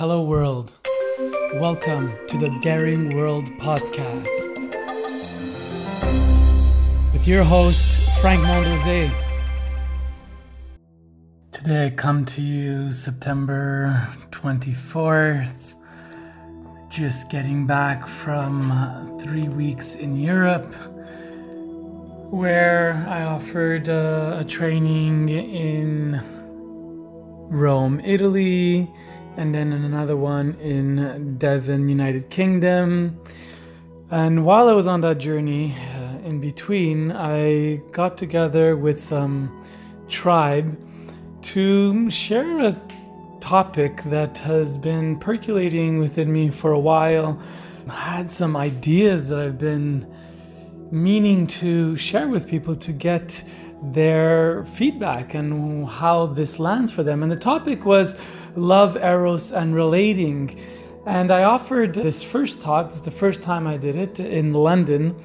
Hello, world. Welcome to the Daring World podcast with your host, Frank Mondeose. Today, I come to you September 24th, just getting back from uh, three weeks in Europe where I offered uh, a training in Rome, Italy, and then another one in Devon, United Kingdom. And while I was on that journey, uh, in between, I got together with some tribe to share a topic that has been percolating within me for a while. I had some ideas that I've been meaning to share with people to get their feedback and how this lands for them. And the topic was love, eros, and relating. And I offered this first talk, this is the first time I did it in London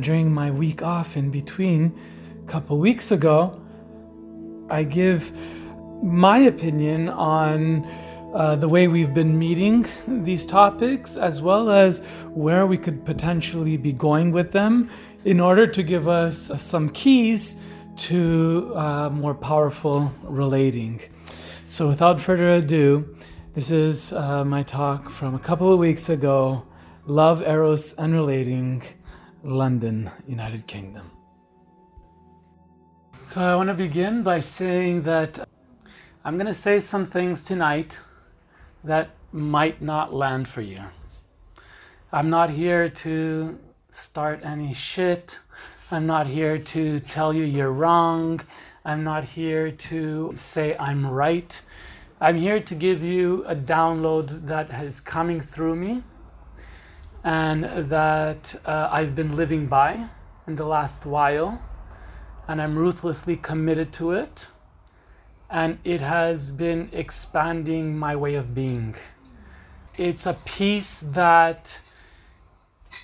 during my week off in between a couple weeks ago. I give my opinion on uh, the way we've been meeting these topics, as well as where we could potentially be going with them, in order to give us some keys to uh, more powerful relating. So, without further ado, this is uh, my talk from a couple of weeks ago Love, Eros, and Relating, London, United Kingdom. So, I want to begin by saying that I'm going to say some things tonight that might not land for you. I'm not here to start any shit. I'm not here to tell you you're wrong. I'm not here to say I'm right. I'm here to give you a download that is coming through me and that uh, I've been living by in the last while. And I'm ruthlessly committed to it and it has been expanding my way of being. It's a piece that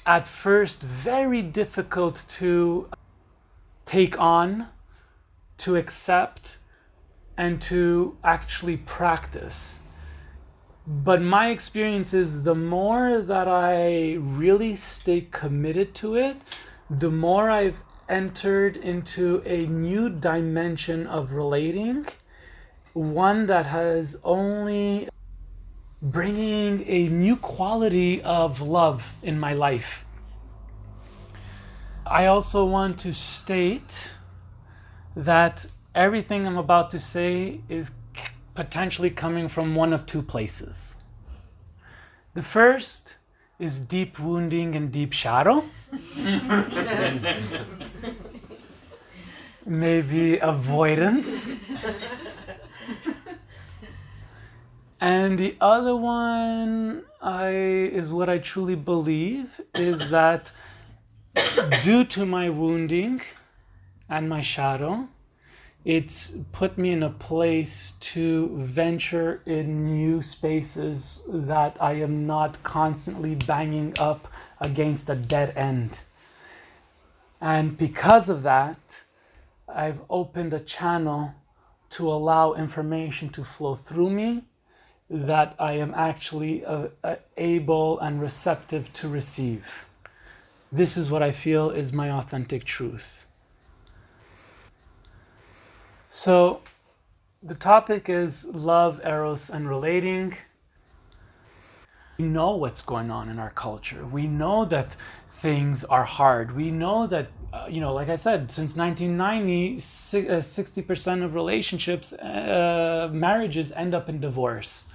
at first very difficult to take on, to accept, and to actually practice. But my experience is the more that I really stay committed to it, the more I've entered into a new dimension of relating one that has only bringing a new quality of love in my life. I also want to state that everything I'm about to say is potentially coming from one of two places. The first is deep wounding and deep shadow. Maybe avoidance. And the other one I is what I truly believe is that due to my wounding and my shadow, it's put me in a place to venture in new spaces that I am not constantly banging up against a dead end. And because of that, I've opened a channel to allow information to flow through me that I am actually uh, uh, able and receptive to receive. This is what I feel is my authentic truth. So, the topic is love, eros, and relating. We know what's going on in our culture. We know that things are hard. We know that, uh, you know, like I said, since 1990, 60% uh, of relationships, uh, marriages end up in divorce.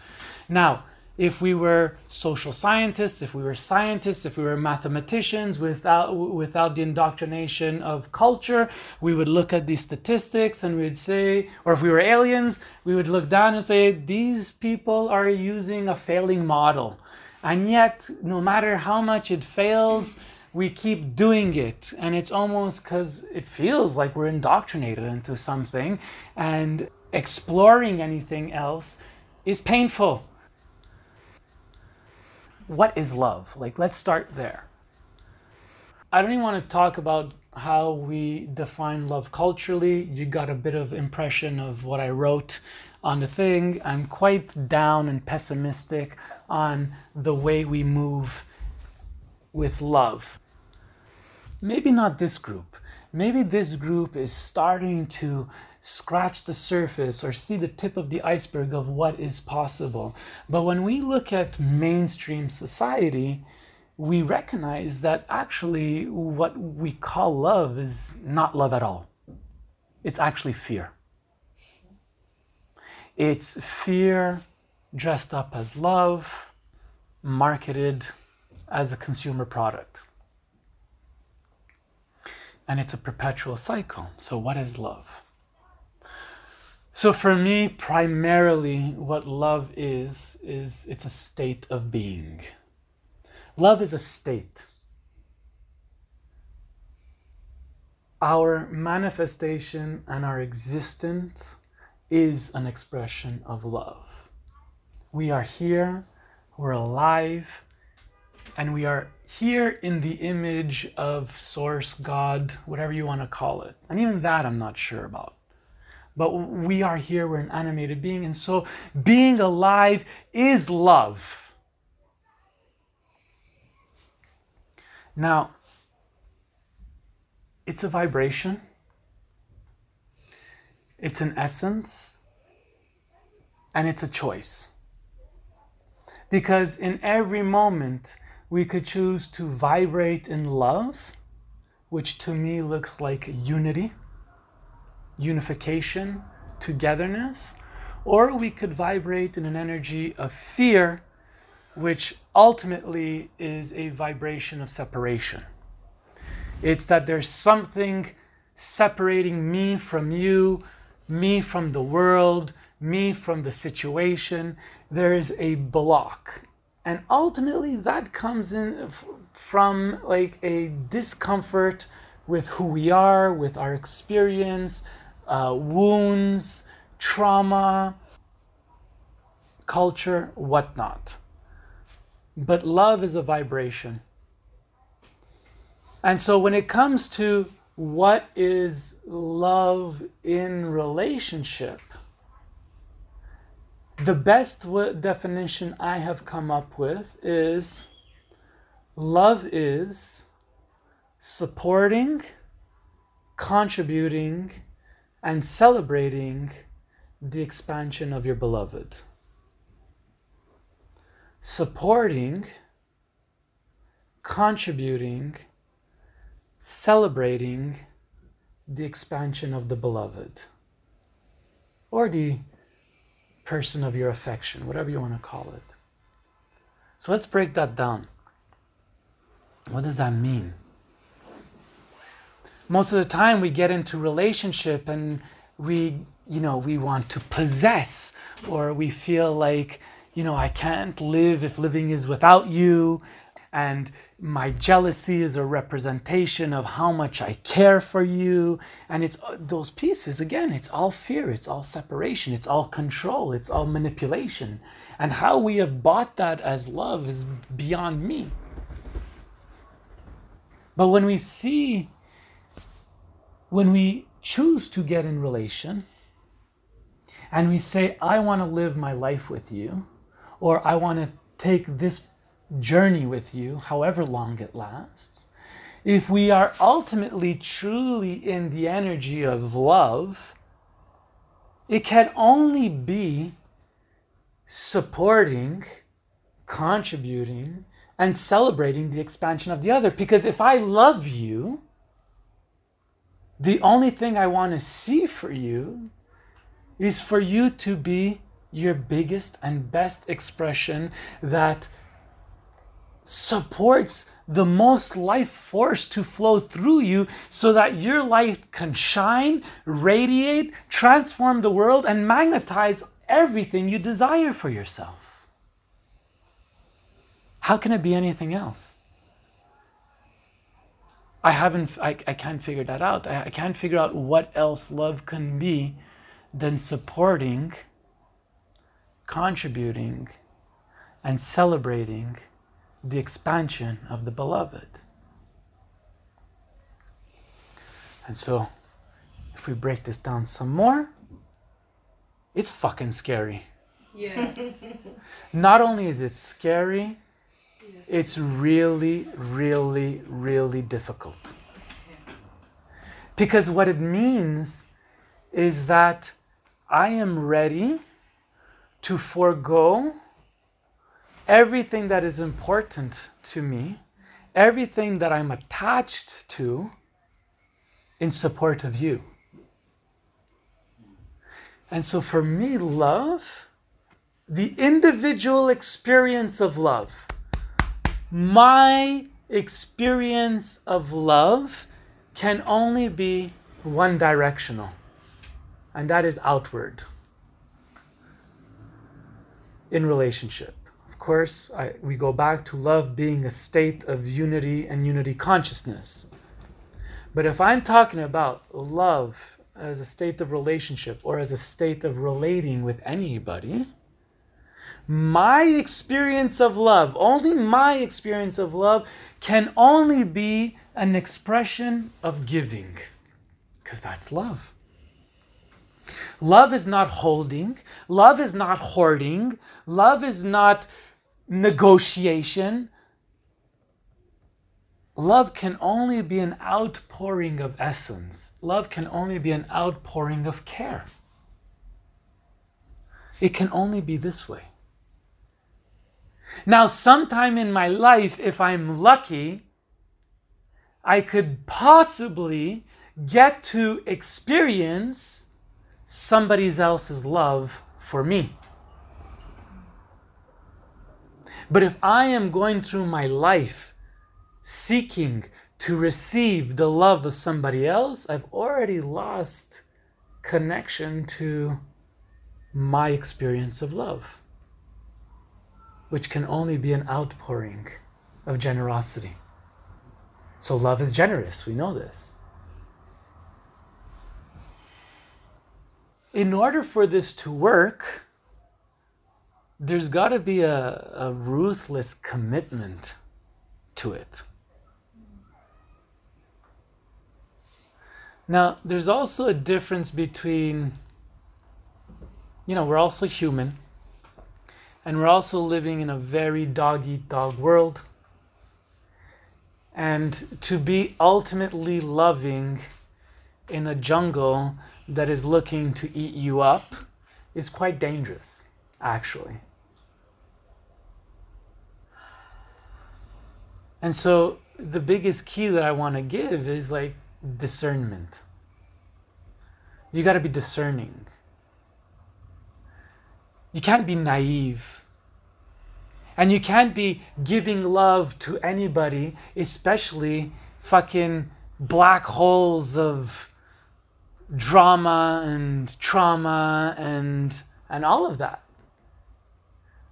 Now, if we were social scientists, if we were scientists, if we were mathematicians without without the indoctrination of culture, we would look at these statistics and we'd say, or if we were aliens, we would look down and say, these people are using a failing model. And yet, no matter how much it fails, we keep doing it. And it's almost because it feels like we're indoctrinated into something, and exploring anything else is painful what is love? Like, let's start there. I don't even want to talk about how we define love culturally. You got a bit of impression of what I wrote on the thing. I'm quite down and pessimistic on the way we move with love. Maybe not this group. Maybe this group is starting to scratch the surface or see the tip of the iceberg of what is possible. But when we look at mainstream society, we recognize that actually what we call love is not love at all. It's actually fear. It's fear dressed up as love, marketed as a consumer product. And it's a perpetual cycle. So, what is love? So, for me, primarily, what love is, is it's a state of being. Love is a state. Our manifestation and our existence is an expression of love. We are here, we're alive, and we are here in the image of Source, God, whatever you want to call it. And even that I'm not sure about. But we are here, we're an animated being, and so being alive is love. Now, it's a vibration, it's an essence, and it's a choice. Because in every moment, we could choose to vibrate in love, which to me looks like unity, unification, togetherness, or we could vibrate in an energy of fear, which ultimately is a vibration of separation. It's that there's something separating me from you, me from the world, me from the situation. There is a block. And ultimately, that comes in from like a discomfort with who we are, with our experience, uh, wounds, trauma, culture, whatnot. But love is a vibration. And so when it comes to what is love in relationship, the best w- definition I have come up with is love is supporting, contributing, and celebrating the expansion of your beloved supporting, contributing, celebrating the expansion of the beloved or the person of your affection, whatever you want to call it. So let's break that down. What does that mean? Most of the time we get into relationship and we, you know, we want to possess or we feel like you know, I can't live if living is without you. And my jealousy is a representation of how much I care for you. And it's uh, those pieces, again, it's all fear, it's all separation, it's all control, it's all manipulation. And how we have bought that as love is beyond me. But when we see, when we choose to get in relation, and we say, I want to live my life with you, or I want to take this journey with you, however long it lasts, if we are ultimately truly in the energy of love, it can only be supporting, contributing, and celebrating the expansion of the other. Because if I love you, the only thing I want to see for you is for you to be your biggest and best expression that supports the most life force to flow through you so that your life can shine, radiate, transform the world, and magnetize everything you desire for yourself. How can it be anything else? I haven't, I, I can't figure that out. I, I can't figure out what else love can be than supporting contributing and celebrating the expansion of the beloved. And so, if we break this down some more, it's fucking scary. Yes. Not only is it scary, it's really, really, really difficult. Because what it means is that I am ready to forego everything that is important to me, everything that I'm attached to in support of you. And so for me, love, the individual experience of love, my experience of love can only be one directional, and that is outward in relationship. Of course, I, we go back to love being a state of unity and unity consciousness. But if I'm talking about love as a state of relationship or as a state of relating with anybody, my experience of love, only my experience of love, can only be an expression of giving, because that's love. Love is not holding, love is not hoarding, love is not negotiation. Love can only be an outpouring of essence. Love can only be an outpouring of care. It can only be this way. Now, sometime in my life, if I'm lucky, I could possibly get to experience somebody else's love for me. But if I am going through my life seeking to receive the love of somebody else, I've already lost connection to my experience of love which can only be an outpouring of generosity. So, love is generous, we know this. In order for this to work, there's got to be a, a ruthless commitment to it. Now, there's also a difference between, you know, we're also human and we're also living in a very dog eat dog world. And to be ultimately loving in a jungle that is looking to eat you up is quite dangerous, actually. And so the biggest key that I want to give is like discernment. You got to be discerning. You can't be naive. And you can't be giving love to anybody, especially fucking black holes of drama and trauma and and all of that.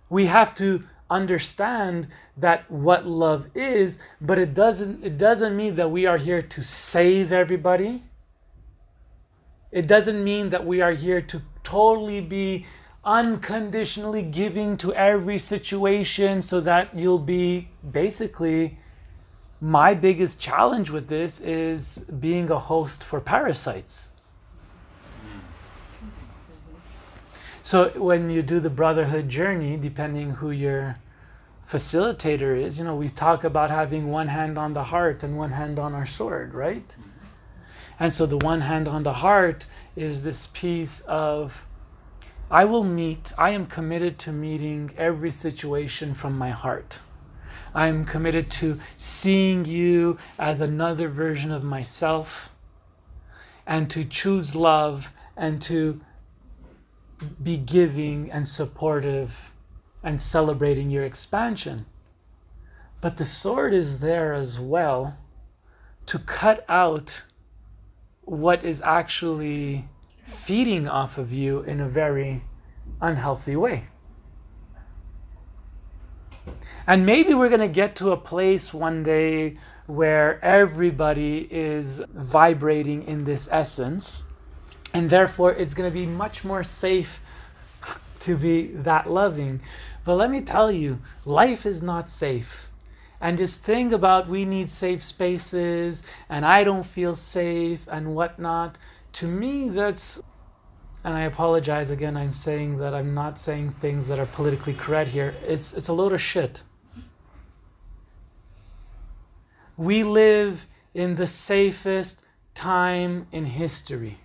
We have to understand that what love is, but it doesn't it doesn't mean that we are here to save everybody. It doesn't mean that we are here to totally be unconditionally giving to every situation so that you'll be basically my biggest challenge with this is being a host for parasites. So when you do the brotherhood journey, depending who your facilitator is, you know, we talk about having one hand on the heart and one hand on our sword, right? And so the one hand on the heart is this piece of I will meet, I am committed to meeting every situation from my heart. I am committed to seeing you as another version of myself and to choose love and to be giving and supportive and celebrating your expansion. But the sword is there as well to cut out what is actually feeding off of you in a very unhealthy way. And maybe we're going to get to a place one day where everybody is vibrating in this essence, and therefore it's going to be much more safe to be that loving. But let me tell you, life is not safe. And this thing about we need safe spaces and I don't feel safe and whatnot, to me, that's and I apologize again. I'm saying that I'm not saying things that are politically correct here. It's it's a load of shit. We live in the safest time in history.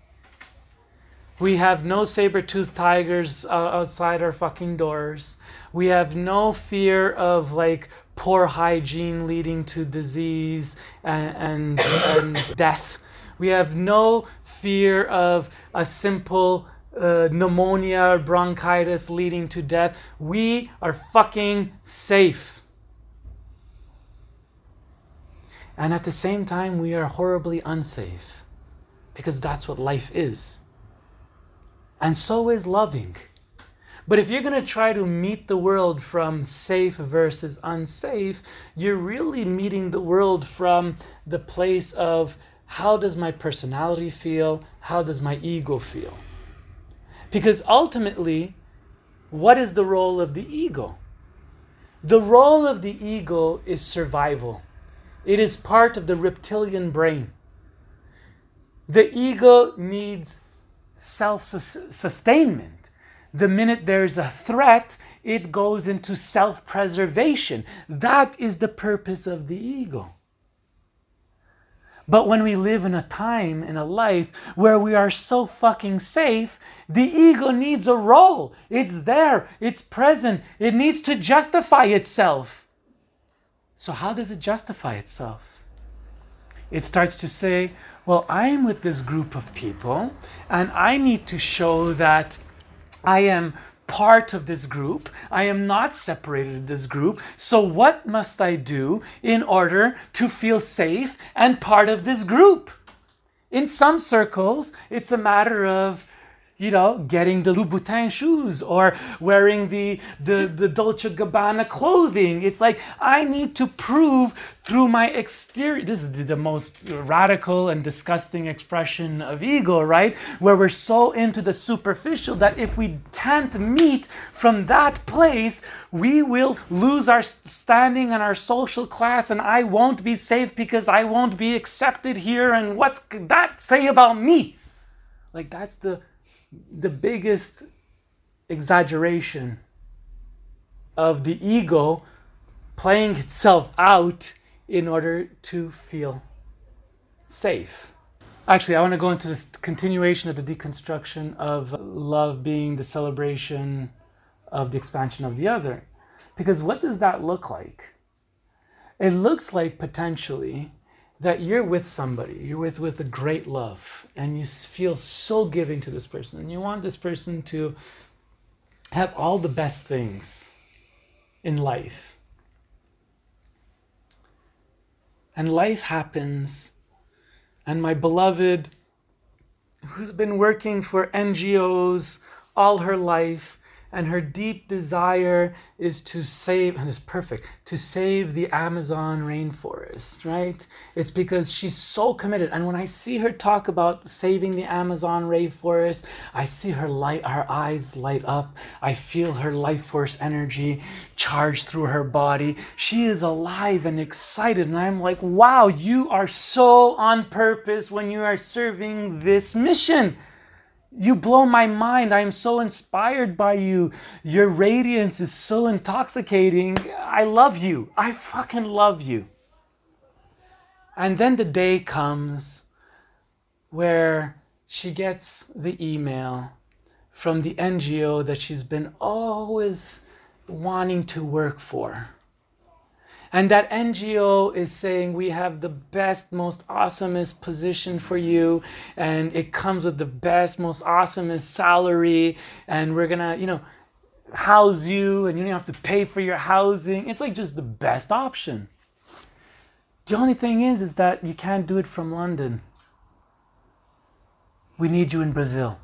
We have no saber toothed tigers uh, outside our fucking doors. We have no fear of like poor hygiene leading to disease and, and, and death. We have no fear of a simple uh, pneumonia, bronchitis leading to death. We are fucking safe. And at the same time, we are horribly unsafe because that's what life is. And so is loving. But if you're going to try to meet the world from safe versus unsafe, you're really meeting the world from the place of how does my personality feel? How does my ego feel? Because ultimately, what is the role of the ego? The role of the ego is survival. It is part of the reptilian brain. The ego needs self sustainment. The minute there's a threat, it goes into self preservation. That is the purpose of the ego. But when we live in a time, in a life where we are so fucking safe, the ego needs a role. It's there, it's present, it needs to justify itself. So, how does it justify itself? It starts to say, Well, I'm with this group of people, and I need to show that I am part of this group. I am not separated in this group. So, what must I do in order to feel safe and part of this group? In some circles, it's a matter of you know, getting the Louboutin shoes or wearing the, the, the Dolce Gabbana clothing. It's like, I need to prove through my exterior. This is the most radical and disgusting expression of ego, right? Where we're so into the superficial that if we can't meet from that place, we will lose our standing and our social class, and I won't be safe because I won't be accepted here. And what's that say about me? Like, that's the the biggest exaggeration of the ego playing itself out in order to feel safe. Actually, I want to go into this continuation of the deconstruction of love being the celebration of the expansion of the other. Because what does that look like? It looks like potentially that you're with somebody, you're with with a great love, and you feel so giving to this person, and you want this person to have all the best things in life. And life happens, and my beloved, who's been working for NGOs all her life, and her deep desire is to save and it's perfect to save the amazon rainforest right? It's because she's so committed. And when i see her talk about saving the amazon rainforest i see her light her eyes light up. I feel her life force energy charge through her body. She is alive and excited. And i'm like wow you are so on purpose when you are serving this mission you blow my mind. I am so inspired by you. Your radiance is so intoxicating. I love you. I fucking love you. And then the day comes where she gets the email from the NGO that she's been always wanting to work for. And that NGO is saying we have the best, most awesomest position for you, and it comes with the best, most awesomest salary, and we're gonna, you know, house you, and you don't have to pay for your housing. It's like just the best option. The only thing is, is that you can't do it from London. We need you in Brazil.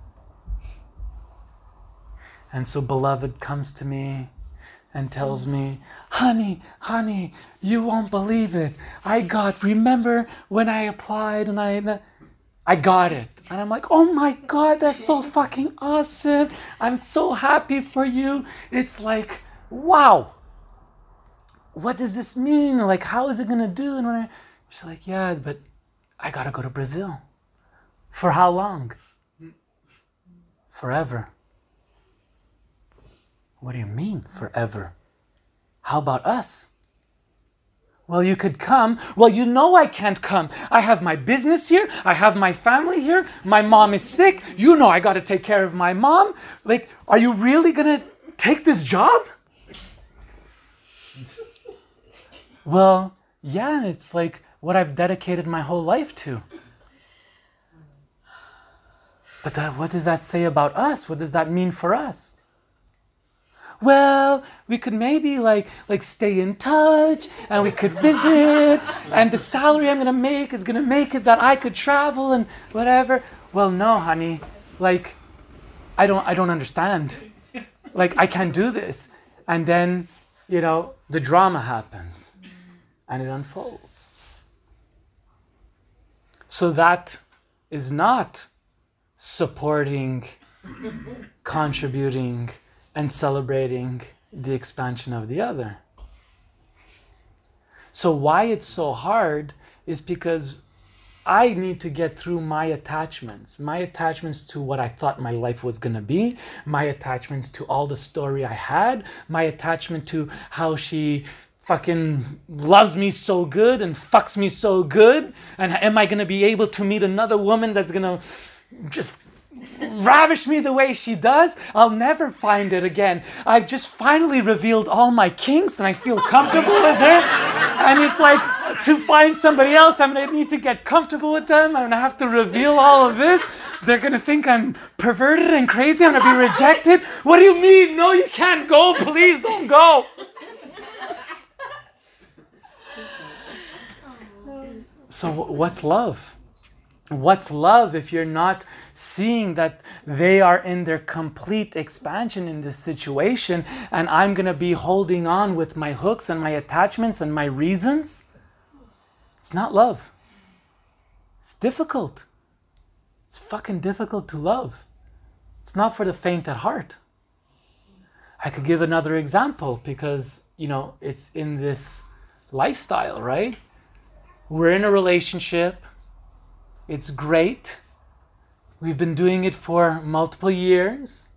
And so, beloved comes to me and tells me, Honey, honey, you won't believe it. I got, remember when I applied and I, I got it. And I'm like, oh my God, that's so fucking awesome. I'm so happy for you. It's like, wow. What does this mean? Like, how is it gonna do? And I, she's like, yeah, but I gotta go to Brazil. For how long? forever. What do you mean, forever? How about us? Well, you could come. Well, you know I can't come. I have my business here. I have my family here. My mom is sick. You know I got to take care of my mom. Like, are you really going to take this job? well, yeah, it's like what I've dedicated my whole life to. But that, what does that say about us? What does that mean for us? Well, we could maybe like like stay in touch and we could visit and the salary I'm gonna make is gonna make it that I could travel and whatever. Well, no, honey, like I don't I don't understand. Like I can't do this. And then, you know, the drama happens and it unfolds. So that is not supporting, contributing, and celebrating the expansion of the other. So, why it's so hard is because I need to get through my attachments, my attachments to what I thought my life was going to be, my attachments to all the story I had, my attachment to how she fucking loves me so good and fucks me so good. And am I going to be able to meet another woman that's going to just ravish me the way she does, I'll never find it again. I've just finally revealed all my kinks and I feel comfortable with it. And it's like to find somebody else, I'm gonna need to get comfortable with them. I'm gonna have to reveal all of this. They're gonna think I'm perverted and crazy. I'm gonna be rejected. What do you mean? No, you can't go. Please don't go. So, what's love? What's love if you're not seeing that they are in their complete expansion in this situation and I'm going to be holding on with my hooks and my attachments and my reasons? It's not love. It's difficult. It's fucking difficult to love. It's not for the faint at heart. I could give another example because, you know, it's in this lifestyle, right? We're in a relationship it's great. We've been doing it for multiple years.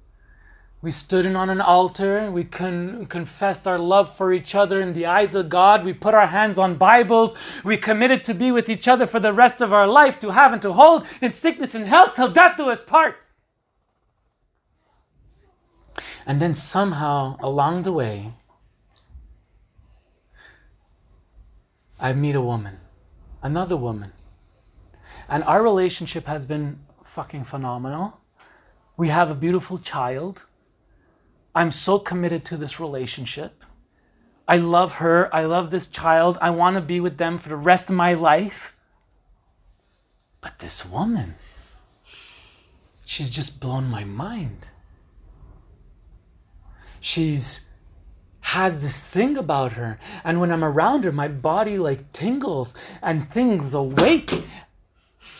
We stood in on an altar. We con- confessed our love for each other in the eyes of God. We put our hands on Bibles. We committed to be with each other for the rest of our life, to have and to hold in sickness and health till death do us part. And then somehow along the way, I meet a woman, another woman, and our relationship has been fucking phenomenal. We have a beautiful child. I'm so committed to this relationship. I love her. I love this child. I want to be with them for the rest of my life. But this woman, she's just blown my mind. She's has this thing about her and when i'm around her my body like tingles and things awake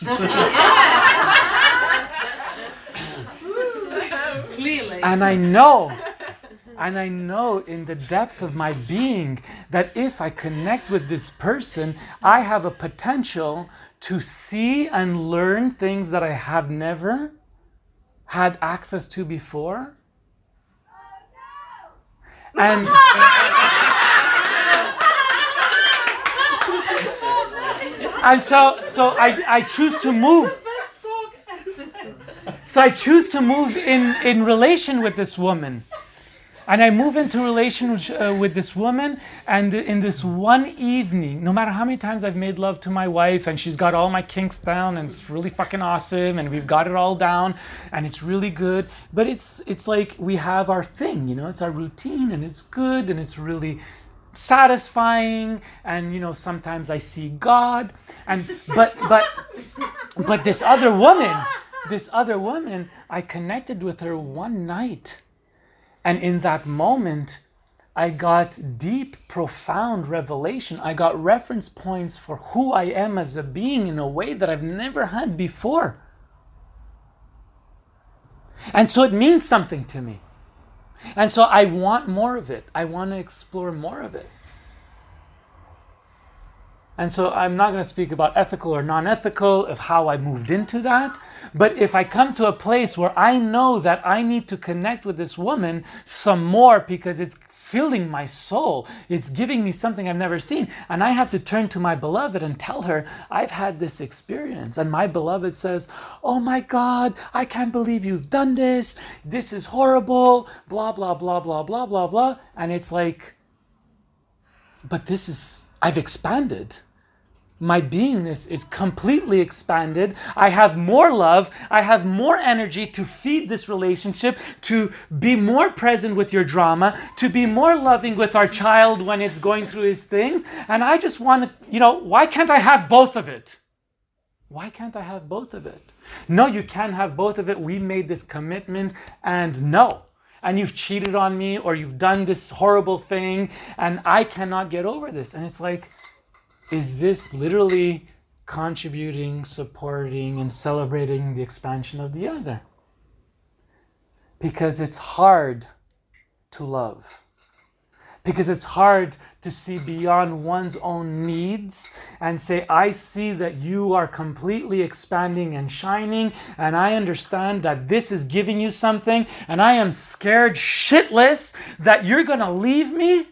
Clearly. And I know, and I know in the depth of my being that if I connect with this person, I have a potential to see and learn things that I have never had access to before. And and so so I, I choose to move. So i choose to move in in relation with this woman. And i move into relation with, uh, with this woman and in this one evening no matter how many times i've made love to my wife and she's got all my kinks down and it's really fucking awesome and we've got it all down and it's really good. But it's it's like we have our thing you know? It's our routine and it's good and it's really satisfying and you know sometimes i see god and but but but this other woman this other woman i connected with her one night. And in that moment i got deep profound revelation. I got reference points for who i am as a being in a way that i've never had before. And so it means something to me and so I want more of it. I want to explore more of it. And so I'm not going to speak about ethical or non ethical of how I moved into that. But if I come to a place where I know that I need to connect with this woman some more because it's filling my soul, it's giving me something I've never seen, and I have to turn to my beloved and tell her, I've had this experience. And my beloved says, Oh my God, I can't believe you've done this. This is horrible. Blah, blah, blah, blah, blah, blah, blah. And it's like, but this is, I've expanded my beingness is completely expanded. I have more love. I have more energy to feed this relationship, to be more present with your drama, to be more loving with our child when it's going through his things. And I just want to, you know, why can't I have both of it? Why can't I have both of it? No, you can't have both of it. We made this commitment, and no. And you've cheated on me, or you've done this horrible thing, and I cannot get over this. And it's like, is this literally contributing, supporting, and celebrating the expansion of the other? Because it's hard to love. Because it's hard to see beyond one's own needs and say, I see that you are completely expanding and shining, and I understand that this is giving you something, and I am scared shitless that you're gonna leave me,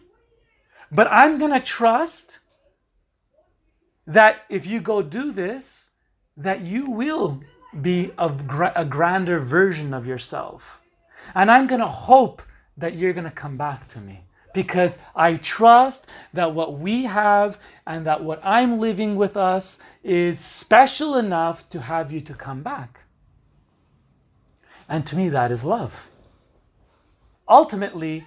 but I'm gonna trust that if you go do this, that you will be a grander version of yourself. And I'm going to hope that you're going to come back to me because I trust that what we have and that what I'm living with us is special enough to have you to come back. And to me, that is love. Ultimately,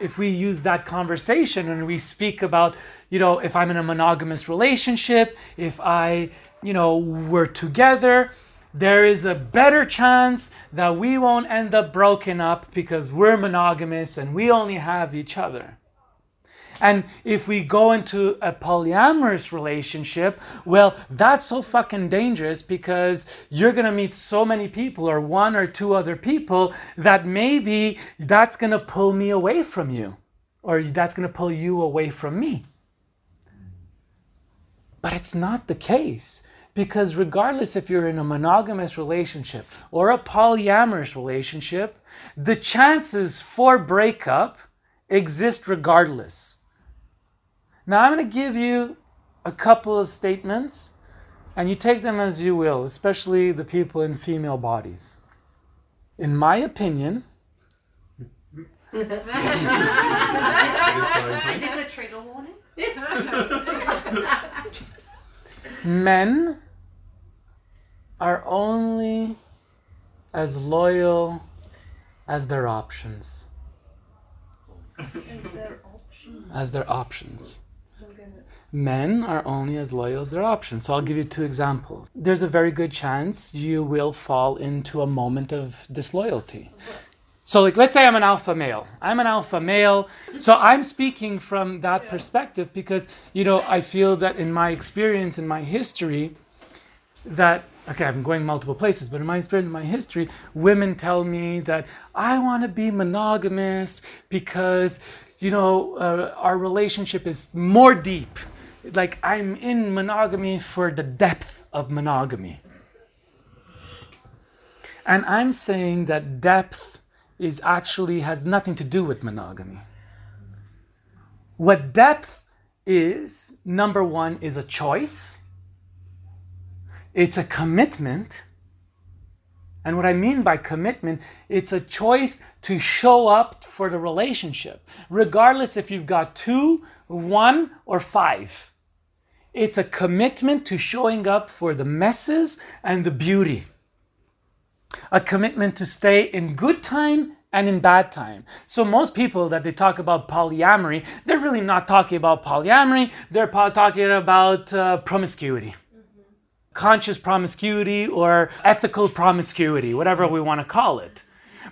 if we use that conversation and we speak about, you know, if I'm in a monogamous relationship, if I, you know, we're together, there is a better chance that we won't end up broken up because we're monogamous and we only have each other. And if we go into a polyamorous relationship, well, that's so fucking dangerous because you're going to meet so many people or one or two other people that maybe that's going to pull me away from you or that's going to pull you away from me. But it's not the case. Because regardless if you're in a monogamous relationship or a polyamorous relationship, the chances for breakup exist regardless. Now I'm going to give you a couple of statements, and you take them as you will, especially the people in female bodies. In my opinion, Is this a trigger warning? men are only as loyal as their options. Is there option? As their options men are only as loyal as their options. So I'll give you two examples. There's a very good chance you will fall into a moment of disloyalty. So, like, let's say I'm an alpha male. I'm an alpha male. So I'm speaking from that perspective because, you know, I feel that in my experience, in my history, that okay, I'm going multiple places, but in my experience, in my history, women tell me that I want to be monogamous because, you know, uh, our relationship is more deep like I'm in monogamy for the depth of monogamy. And I'm saying that depth is actually has nothing to do with monogamy. What depth is, number one, is a choice. It's a commitment. And what I mean by commitment, it's a choice to show up for the relationship, regardless if you've got two, one, or five. It's a commitment to showing up for the messes and the beauty. A commitment to stay in good time and in bad time. So most people that they talk about polyamory, they're really not talking about polyamory. They're talking about uh, promiscuity. Conscious promiscuity or ethical promiscuity, whatever we want to call it.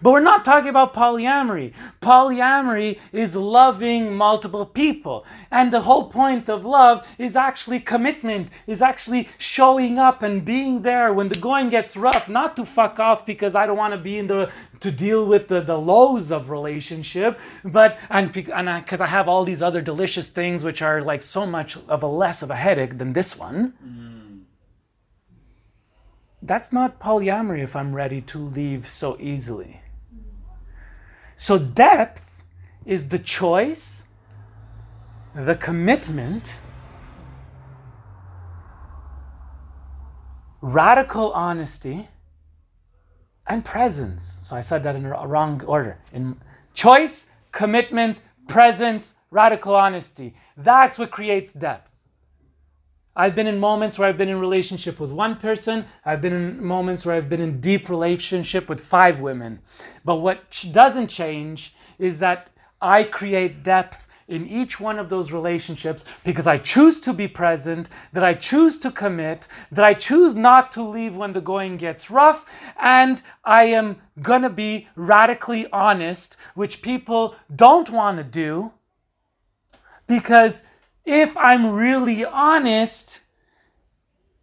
But we're not talking about polyamory. Polyamory is loving multiple people. And the whole point of love is actually commitment, is actually showing up and being there when the going gets rough, not to fuck off because I don't want to be in the to deal with the, the lows of relationship, but and because I, I, have all these other delicious things which are like so much of a less of a headache than this one. Mm. That's not polyamory if I'm ready to leave so easily. So, depth is the choice, the commitment, radical honesty, and presence. So, I said that in a wrong order. In choice, commitment, presence, radical honesty. That's what creates depth. I've been in moments where I've been in relationship with one person. I've been in moments where I've been in deep relationship with five women. But what doesn't change is that I create depth in each one of those relationships because I choose to be present, that I choose to commit, that I choose not to leave when the going gets rough, and I am gonna be radically honest, which people don't wanna do because if I'm really honest,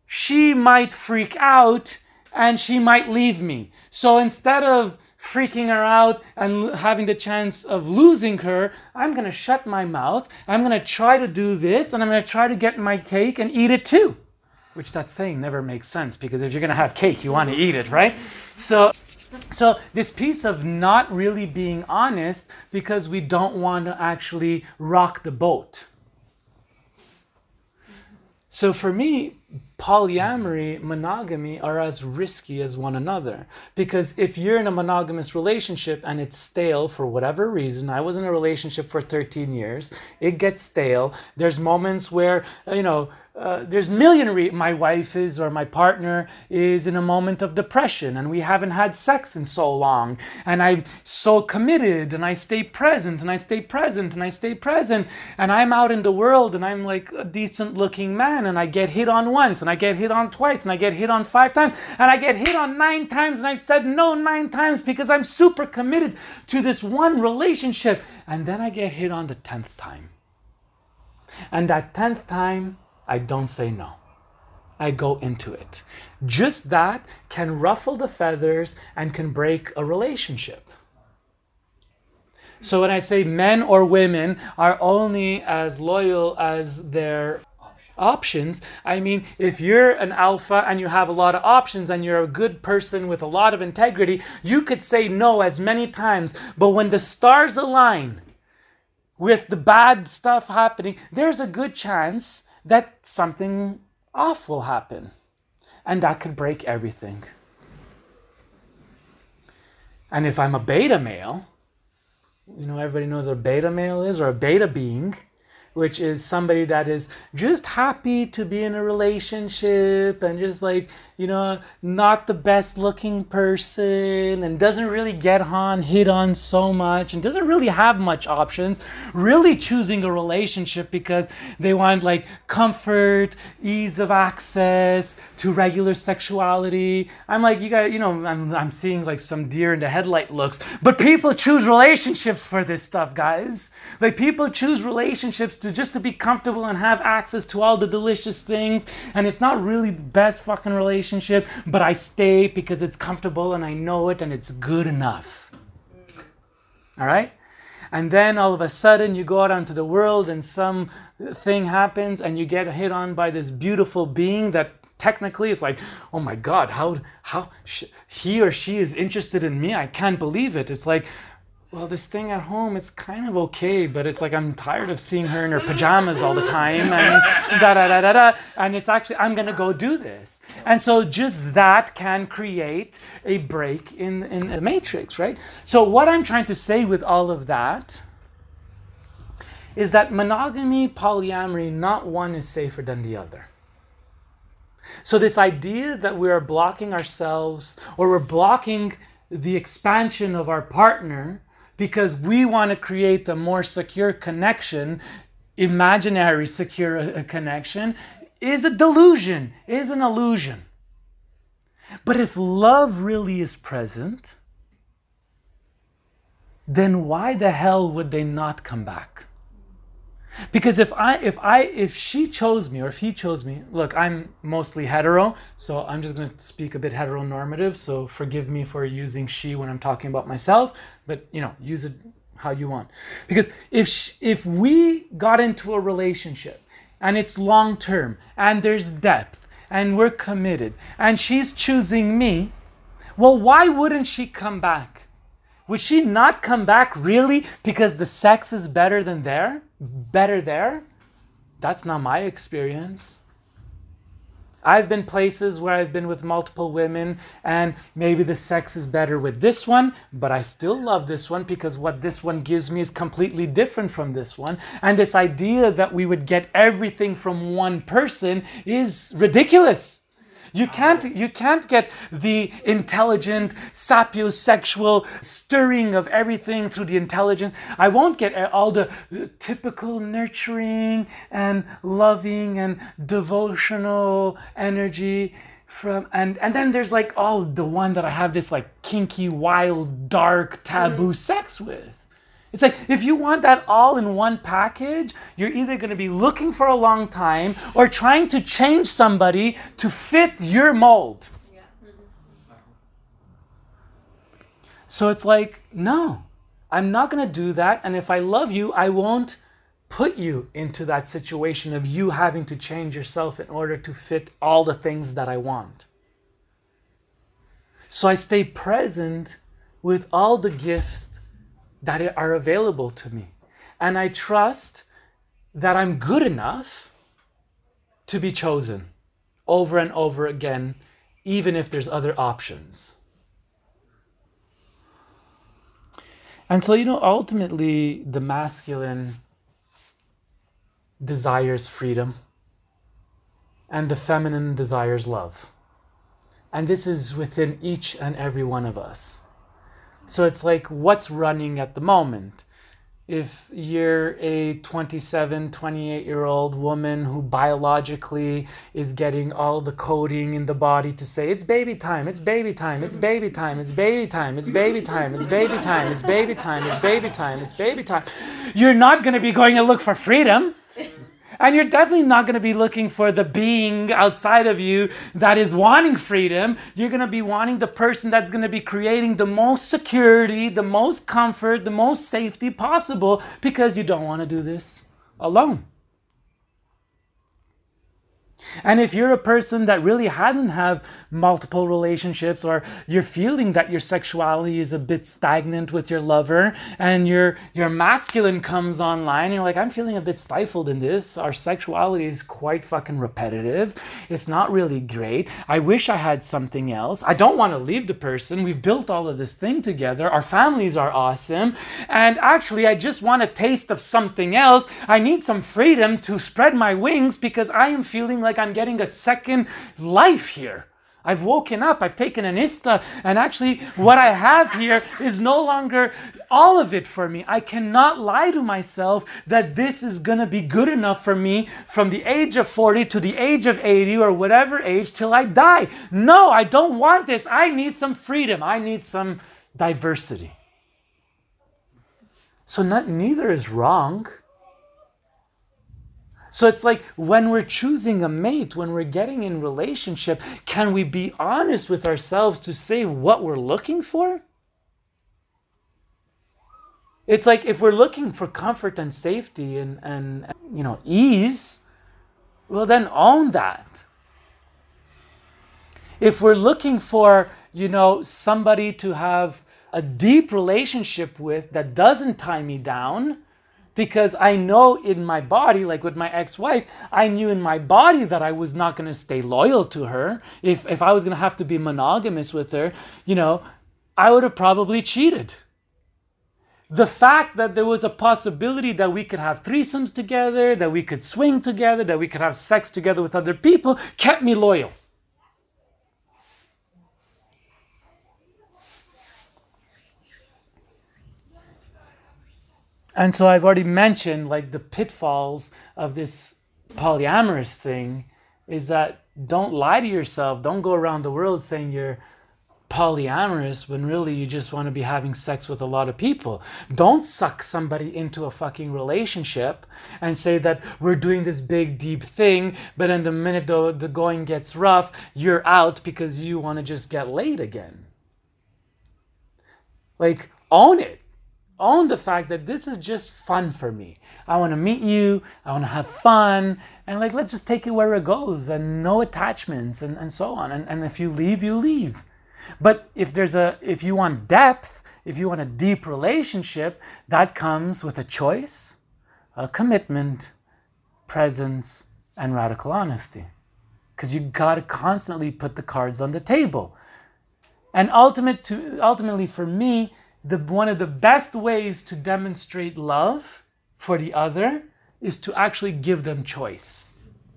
she might freak out and she might leave me. So instead of freaking her out and having the chance of losing her, I'm going to shut my mouth. I'm going to try to do this and I'm going to try to get my cake and eat it too. Which that saying never makes sense because if you're going to have cake, you want to eat it, right? So so this piece of not really being honest because we don't want to actually rock the boat. So for me, polyamory, monogamy are as risky as one another. Because if you're in a monogamous relationship and it's stale for whatever reason, I was in a relationship for 13 years, it gets stale. There's moments where, you know, uh, there's million re- my wife is or my partner is in a moment of depression and we haven't had sex in so long and i'm so committed and i stay present and i stay present and i stay present and i'm out in the world and i'm like a decent looking man and i get hit on once and i get hit on twice and i get hit on five times and i get hit on nine times and i've said no nine times because i'm super committed to this one relationship and then i get hit on the 10th time and that 10th time I don't say no. I go into it. Just that can ruffle the feathers and can break a relationship. So when I say men or women are only as loyal as their options. I mean, if you're an alpha and you have a lot of options and you're a good person with a lot of integrity, you could say no as many times. But when the stars align with the bad stuff happening, there's a good chance that something off will happen. And that could break everything. And if I'm a beta male, you know, everybody knows what a beta male is or a beta being which is somebody that is just happy to be in a relationship and just like, you know, not the best looking person and doesn't really get on, hit on so much and doesn't really have much options, really choosing a relationship because they want like comfort, ease of access to regular sexuality. I'm like, you guys, you know, I'm, I'm seeing like some deer in the headlight looks, but people choose relationships for this stuff, guys. Like people choose relationships to just to be comfortable and have access to all the delicious things. And it's not really the best fucking relationship, but I stay because it's comfortable and I know it and it's good enough. All right? And then all of a sudden you go out onto the world and some thing happens and you get hit on by this beautiful being that technically it's like oh my god how how sh- he or she is interested in me i can't believe it it's like well, this thing at home, it's kind of okay, but it's like I'm tired of seeing her in her pajamas all the time and da da da da da. And it's actually, I'm going to go do this. And so just that can create a break in, in the matrix, right? So, what I'm trying to say with all of that is that monogamy, polyamory, not one is safer than the other. So, this idea that we are blocking ourselves or we're blocking the expansion of our partner because we want to create a more secure connection, imaginary secure uh, connection, is a delusion, is an illusion. But if love really is present, then why the hell would they not come back? Because if I if I if she chose me or if he chose me, look, I'm mostly hetero, so I'm just going to speak a bit heteronormative, so forgive me for using she when I'm talking about myself, but you know, use it how you want. Because if sh- if we got into a relationship and it's long term and there's depth and we're committed and she's choosing me, well, why wouldn't she come back? Would she not come back really because the sex is better than there? Better there? That's not my experience. I've been places where I've been with multiple women, and maybe the sex is better with this one, but I still love this one because what this one gives me is completely different from this one. And this idea that we would get everything from one person is ridiculous. You can't, you can't get the intelligent, sapiosexual stirring of everything through the intelligence. I won't get uh, all the typical nurturing and loving and devotional energy from and and then there's like oh the one that I have this like kinky, wild, dark, taboo mm-hmm. sex with. It's like if you want that all in one package, you're either going to be looking for a long time or trying to change somebody to fit your mold. So it's like, no, I'm not going to do that. And if I love you, I won't put you into that situation of you having to change yourself in order to fit all the things that I want. So I stay present with all the gifts that are available to me. And I trust that I'm good enough to be chosen over and over again, even if there's other options. And so, you know, ultimately, the masculine desires freedom, and the feminine desires love. And this is within each and every one of us. So it's like what's running at the moment. If you're a 27, 28 year old woman who biologically is getting all the coding in the body to say, it's baby time, it's baby time, it's baby time, it's baby time, it's baby time, it's baby time, it's baby time, it's baby time, it's baby time, you're not going to be going to look for freedom. And you're definitely not going to be looking for the being outside of you that is wanting freedom. You're going to be wanting the person that's going to be creating the most security, the most comfort, the most safety possible because you don't want to do this alone. And if you're a person that really hasn't had multiple relationships or you're feeling that your sexuality is a bit stagnant with your lover and your your masculine comes online and you're like I'm feeling a bit stifled in this. Our sexuality is quite fucking repetitive. It's not really great. I wish I had something else. I don't want to leave the person. We've built all of this thing together. Our families are awesome. And actually I just want a taste of something else. I need some freedom to spread my wings because I am feeling like I'm getting a second life here. I've woken up, I've taken an ista, and actually, what I have here is no longer all of it for me. I cannot lie to myself that this is gonna be good enough for me from the age of 40 to the age of 80 or whatever age till I die. No, I don't want this. I need some freedom, I need some diversity. So, not, neither is wrong. So it's like when we're choosing a mate, when we're getting in relationship, can we be honest with ourselves to say what we're looking for? It's like if we're looking for comfort and safety and, and you know ease, well then own that. If we're looking for, you know, somebody to have a deep relationship with that doesn't tie me down, because I know in my body, like with my ex wife, I knew in my body that I was not going to stay loyal to her. If, if I was going to have to be monogamous with her, you know, I would have probably cheated. The fact that there was a possibility that we could have threesomes together, that we could swing together, that we could have sex together with other people kept me loyal. And so I've already mentioned like the pitfalls of this polyamorous thing is that don't lie to yourself. Don't go around the world saying you're polyamorous when really you just want to be having sex with a lot of people. Don't suck somebody into a fucking relationship and say that we're doing this big deep thing, but in the minute the, the going gets rough, you're out because you want to just get laid again. Like, own it. Own the fact that this is just fun for me. I want to meet you, I want to have fun, and like, let's just take it where it goes and no attachments and, and so on. And, and if you leave, you leave. But if there's a if you want depth, if you want a deep relationship, that comes with a choice, a commitment, presence, and radical honesty. Because you got to constantly put the cards on the table. And ultimate to, ultimately, for me, the, one of the best ways to demonstrate love for the other is to actually give them choice.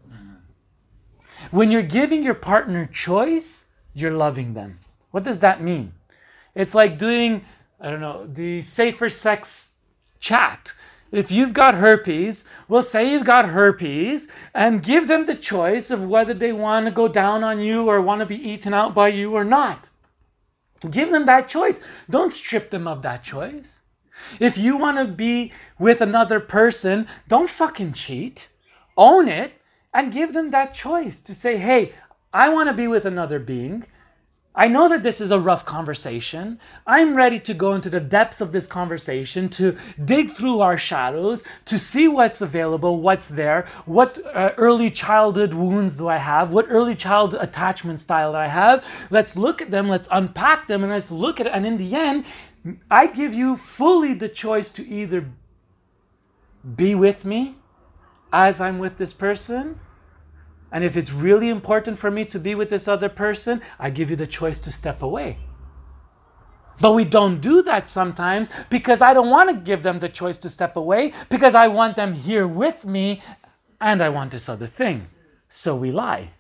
Mm-hmm. When you're giving your partner choice, you're loving them. What does that mean? It's like doing, I don't know, the safer sex chat. If you've got herpes, we'll say you've got herpes and give them the choice of whether they want to go down on you or want to be eaten out by you or not. Give them that choice. Don't strip them of that choice. If you want to be with another person, don't fucking cheat. Own it and give them that choice to say, hey, I want to be with another being. I know that this is a rough conversation. I'm ready to go into the depths of this conversation, to dig through our shadows, to see what's available, what's there, what uh, early childhood wounds do I have, what early child attachment style I have. Let's look at them, let's unpack them, and let's look at it. And in the end, I give you fully the choice to either be with me as I'm with this person and if it's really important for me to be with this other person, I give you the choice to step away. But we don't do that sometimes because I don't want to give them the choice to step away because I want them here with me and I want this other thing. So we lie.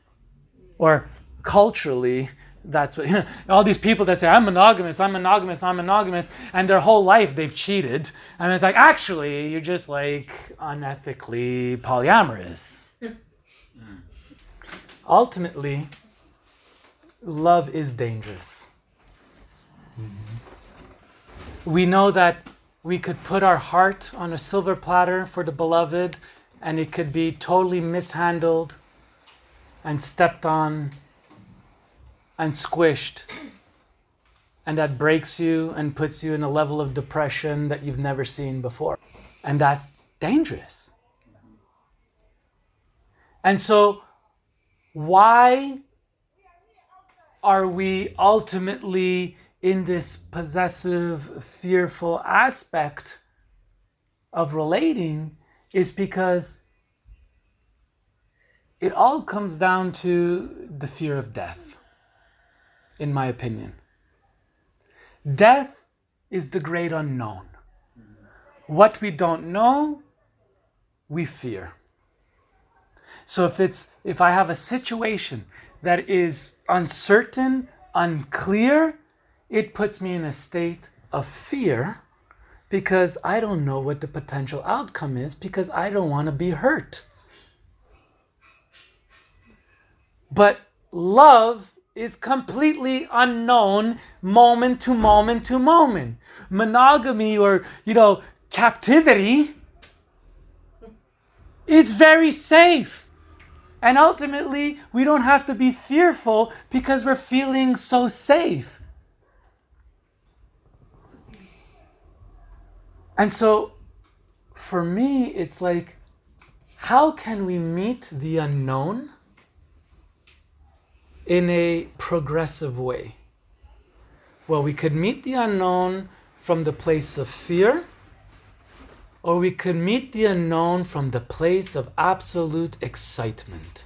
Or culturally, that's what you know, all these people that say, I'm monogamous, I'm monogamous, I'm monogamous, and their whole life they've cheated. And it's like, actually, you're just like unethically polyamorous hmm. Hmm. Ultimately, love is dangerous. Mm-hmm. We know that we could put our heart on a silver platter for the beloved and it could be totally mishandled and stepped on and squished. And that breaks you and puts you in a level of depression that you've never seen before. And that's dangerous. And so why are we ultimately in this possessive, fearful aspect of relating is because it all comes down to the fear of death, in my opinion. Death is the great unknown. What we don't know, we fear. So if it's if I have a situation that is uncertain, unclear, it puts me in a state of fear because I don't know what the potential outcome is because I don't want to be hurt. But love is completely unknown moment to moment to moment. Monogamy or, you know, captivity is very safe. And ultimately, we don't have to be fearful because we're feeling so safe. And so, for me, it's like, how can we meet the unknown in a progressive way? Well, we could meet the unknown from the place of fear or we could meet the unknown from the place of absolute excitement.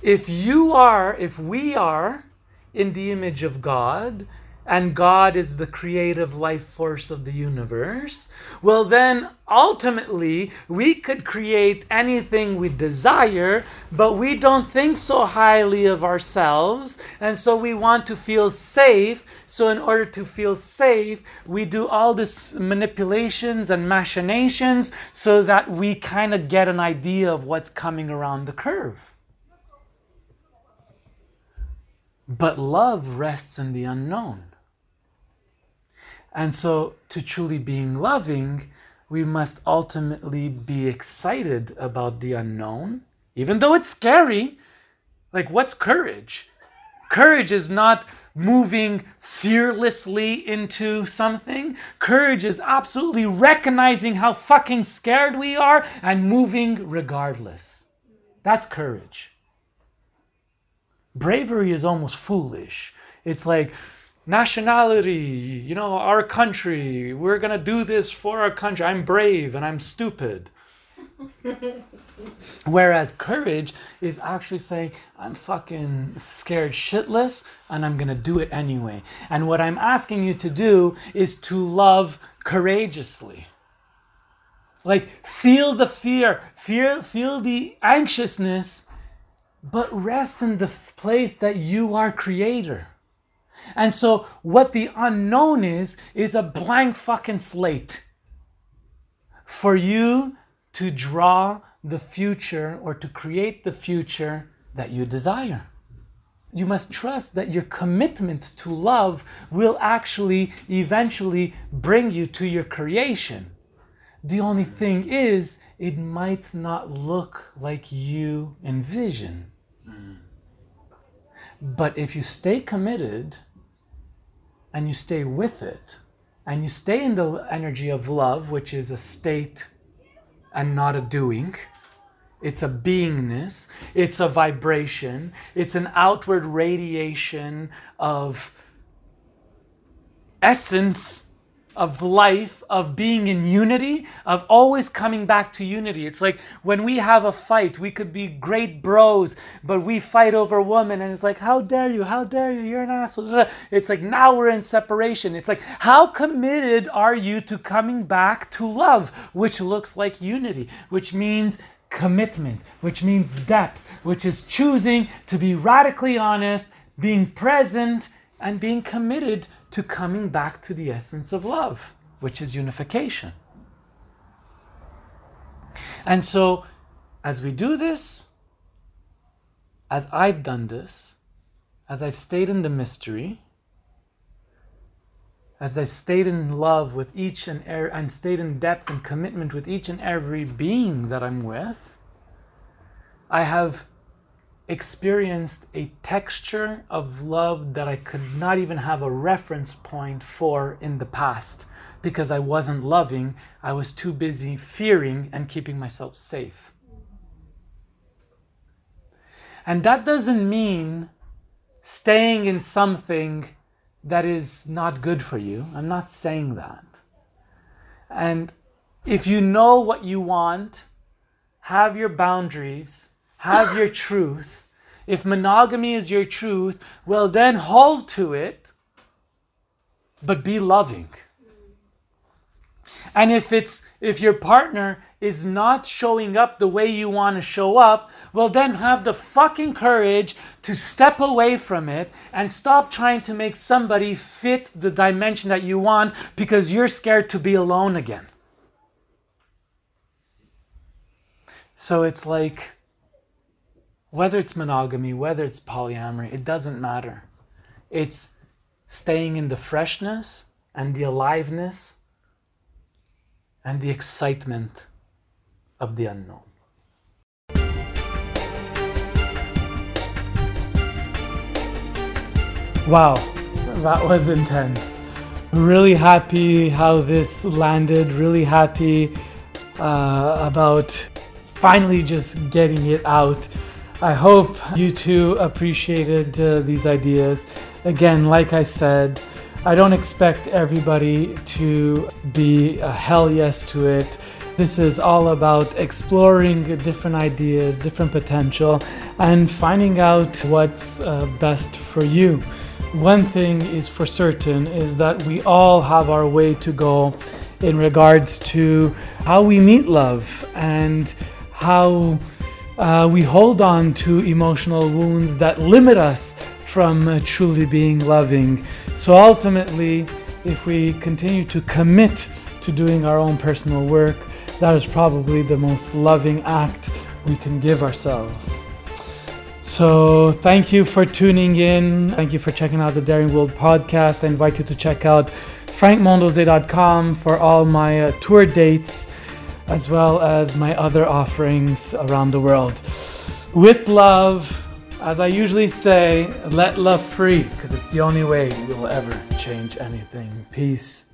If you are, if we are in the image of God, and God is the creative life force of the universe, well, then ultimately we could create anything we desire, but we don't think so highly of ourselves, and so we want to feel safe. So, in order to feel safe, we do all these manipulations and machinations so that we kind of get an idea of what's coming around the curve. But love rests in the unknown. And so, to truly being loving, we must ultimately be excited about the unknown, even though it's scary. Like, what's courage? Courage is not moving fearlessly into something. Courage is absolutely recognizing how fucking scared we are and moving regardless. That's courage. Bravery is almost foolish. It's like, nationality, you know, our country, we're gonna do this for our country. I'm brave and I'm stupid. Whereas courage is actually saying, I'm fucking scared shitless and I'm gonna do it anyway. And what I'm asking you to do is to love courageously. Like, feel the fear, feel, feel the anxiousness, but rest in the place that you are creator. And so, what the unknown is, is a blank fucking slate for you to draw the future or to create the future that you desire. You must trust that your commitment to love will actually eventually bring you to your creation. The only thing is, it might not look like you envision. Mm. But if you stay committed and you stay with it, and you stay in the energy of love, which is a state and not a doing, it's a beingness, it's a vibration, it's an outward radiation of essence of life, of being in unity, of always coming back to unity. It's like when we have a fight, we could be great bros, but we fight over a woman, and it's like, how dare you? How dare you? You're an asshole. It's like now we're in separation. It's like, how committed are you to coming back to love, which looks like unity, which means commitment, which means depth, which is choosing to be radically honest, being present, and being committed to coming back to the essence of love, which is unification. And so, as we do this, as I've done this, as I've stayed in the mystery, as I've stayed in love with each and er- and stayed in depth and commitment with each and every being that I'm with, I have experienced a texture of love that I could not even have a reference point for in the past because I wasn't loving. I was too busy fearing and keeping myself safe. And that doesn't mean staying in something that is not good for you. I'm not saying that. And if you know what you want, have your boundaries have your truth. If monogamy is your truth, well, then hold to it, but be loving. And if it's if your partner is not showing up the way you want to show up, well then have the fucking courage to step away from it and stop trying to make somebody fit the dimension that you want because you're scared to be alone again. So it's like whether it's monogamy, whether it's polyamory, it doesn't matter. It's staying in the freshness and the aliveness and the excitement of the unknown. Wow, that was intense. Really happy how this landed, really happy uh, about finally just getting it out. I hope you too appreciated uh, these ideas. Again, like I said, I don't expect everybody to be a hell yes to it. This is all about exploring different ideas, different potential, and finding out what's uh, best for you. One thing is for certain is that we all have our way to go in regards to how we meet love and how uh, we hold on to emotional wounds that limit us from uh, truly being loving. So ultimately, if we continue to commit to doing our own personal work, that is probably the most loving act we can give ourselves. So, thank you for tuning in. Thank you for checking out the Daring World podcast. I invite you to check out frankmondeose.com for all my uh, tour dates as well as my other offerings around the world. With love, as I usually say, let love free because it's the only way we will ever change anything. Peace.